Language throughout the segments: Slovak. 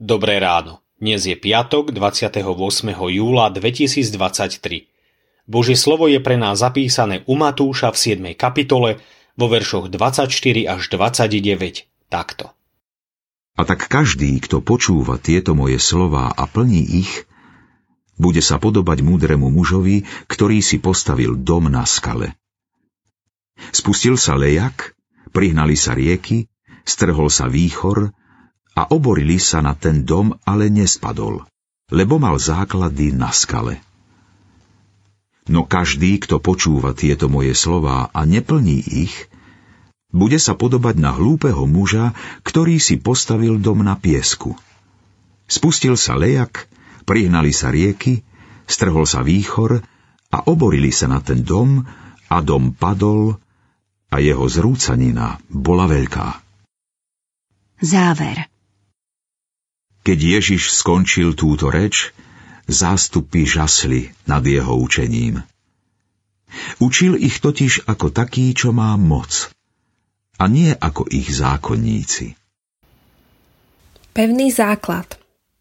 Dobré ráno. Dnes je piatok 28. júla 2023. Božie slovo je pre nás zapísané u Matúša v 7. kapitole vo veršoch 24 až 29 takto. A tak každý, kto počúva tieto moje slová a plní ich, bude sa podobať múdremu mužovi, ktorý si postavil dom na skale. Spustil sa lejak, prihnali sa rieky, strhol sa výchor a oborili sa na ten dom, ale nespadol, lebo mal základy na skale. No každý, kto počúva tieto moje slová a neplní ich, bude sa podobať na hlúpeho muža, ktorý si postavil dom na piesku. Spustil sa lejak, prihnali sa rieky, strhol sa výchor a oborili sa na ten dom a dom padol a jeho zrúcanina bola veľká. Záver keď Ježiš skončil túto reč, zástupy žasli nad jeho učením. Učil ich totiž ako taký, čo má moc, a nie ako ich zákonníci. Pevný základ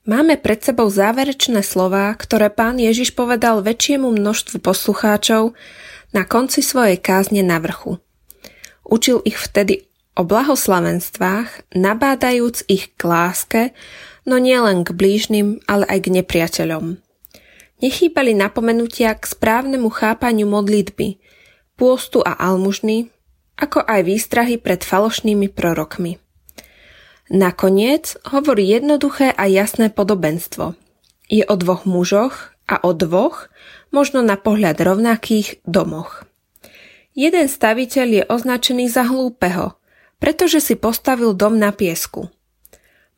Máme pred sebou záverečné slová, ktoré pán Ježiš povedal väčšiemu množstvu poslucháčov na konci svojej kázne na vrchu. Učil ich vtedy o blahoslavenstvách, nabádajúc ich k láske no nielen k blížnym, ale aj k nepriateľom. Nechýbali napomenutia k správnemu chápaniu modlitby, pôstu a almužny, ako aj výstrahy pred falošnými prorokmi. Nakoniec hovorí jednoduché a jasné podobenstvo. Je o dvoch mužoch a o dvoch, možno na pohľad rovnakých, domoch. Jeden staviteľ je označený za hlúpeho, pretože si postavil dom na piesku –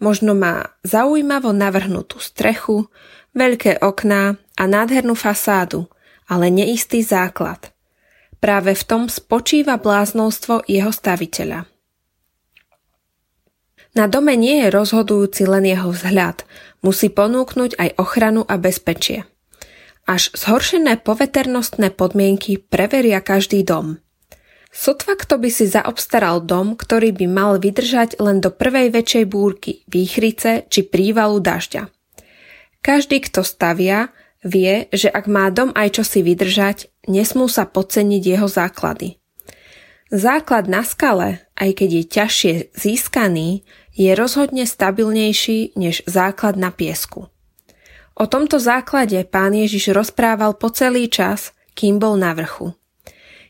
Možno má zaujímavo navrhnutú strechu, veľké okná a nádhernú fasádu, ale neistý základ. Práve v tom spočíva bláznostvo jeho staviteľa. Na dome nie je rozhodujúci len jeho vzhľad, musí ponúknuť aj ochranu a bezpečie. Až zhoršené poveternostné podmienky preveria každý dom – Sotva kto by si zaobstaral dom, ktorý by mal vydržať len do prvej väčšej búrky, výchrice či prívalu dažďa. Každý, kto stavia, vie, že ak má dom aj čosi vydržať, nesmú sa podceniť jeho základy. Základ na skale, aj keď je ťažšie získaný, je rozhodne stabilnejší než základ na piesku. O tomto základe pán Ježiš rozprával po celý čas, kým bol na vrchu.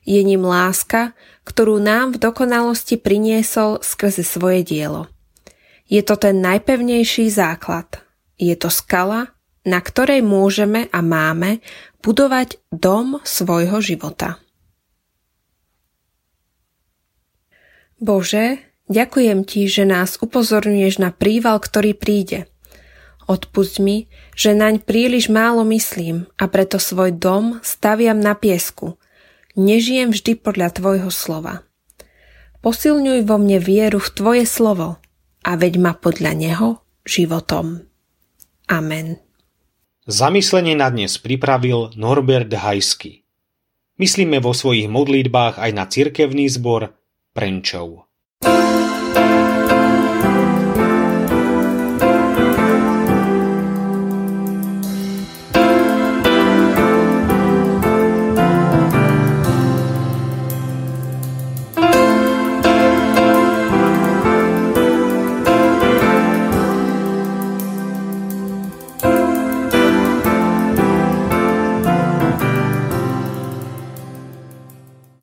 Je ním láska, ktorú nám v dokonalosti priniesol skrze svoje dielo. Je to ten najpevnejší základ. Je to skala, na ktorej môžeme a máme budovať dom svojho života. Bože, ďakujem Ti, že nás upozorňuješ na príval, ktorý príde. Odpusť mi, že naň príliš málo myslím a preto svoj dom staviam na piesku – Nežijem vždy podľa Tvojho slova. Posilňuj vo mne vieru v Tvoje slovo a veď ma podľa neho životom. Amen. Zamyslenie na dnes pripravil Norbert Hajsky. Myslíme vo svojich modlitbách aj na cirkevný zbor Prenčov.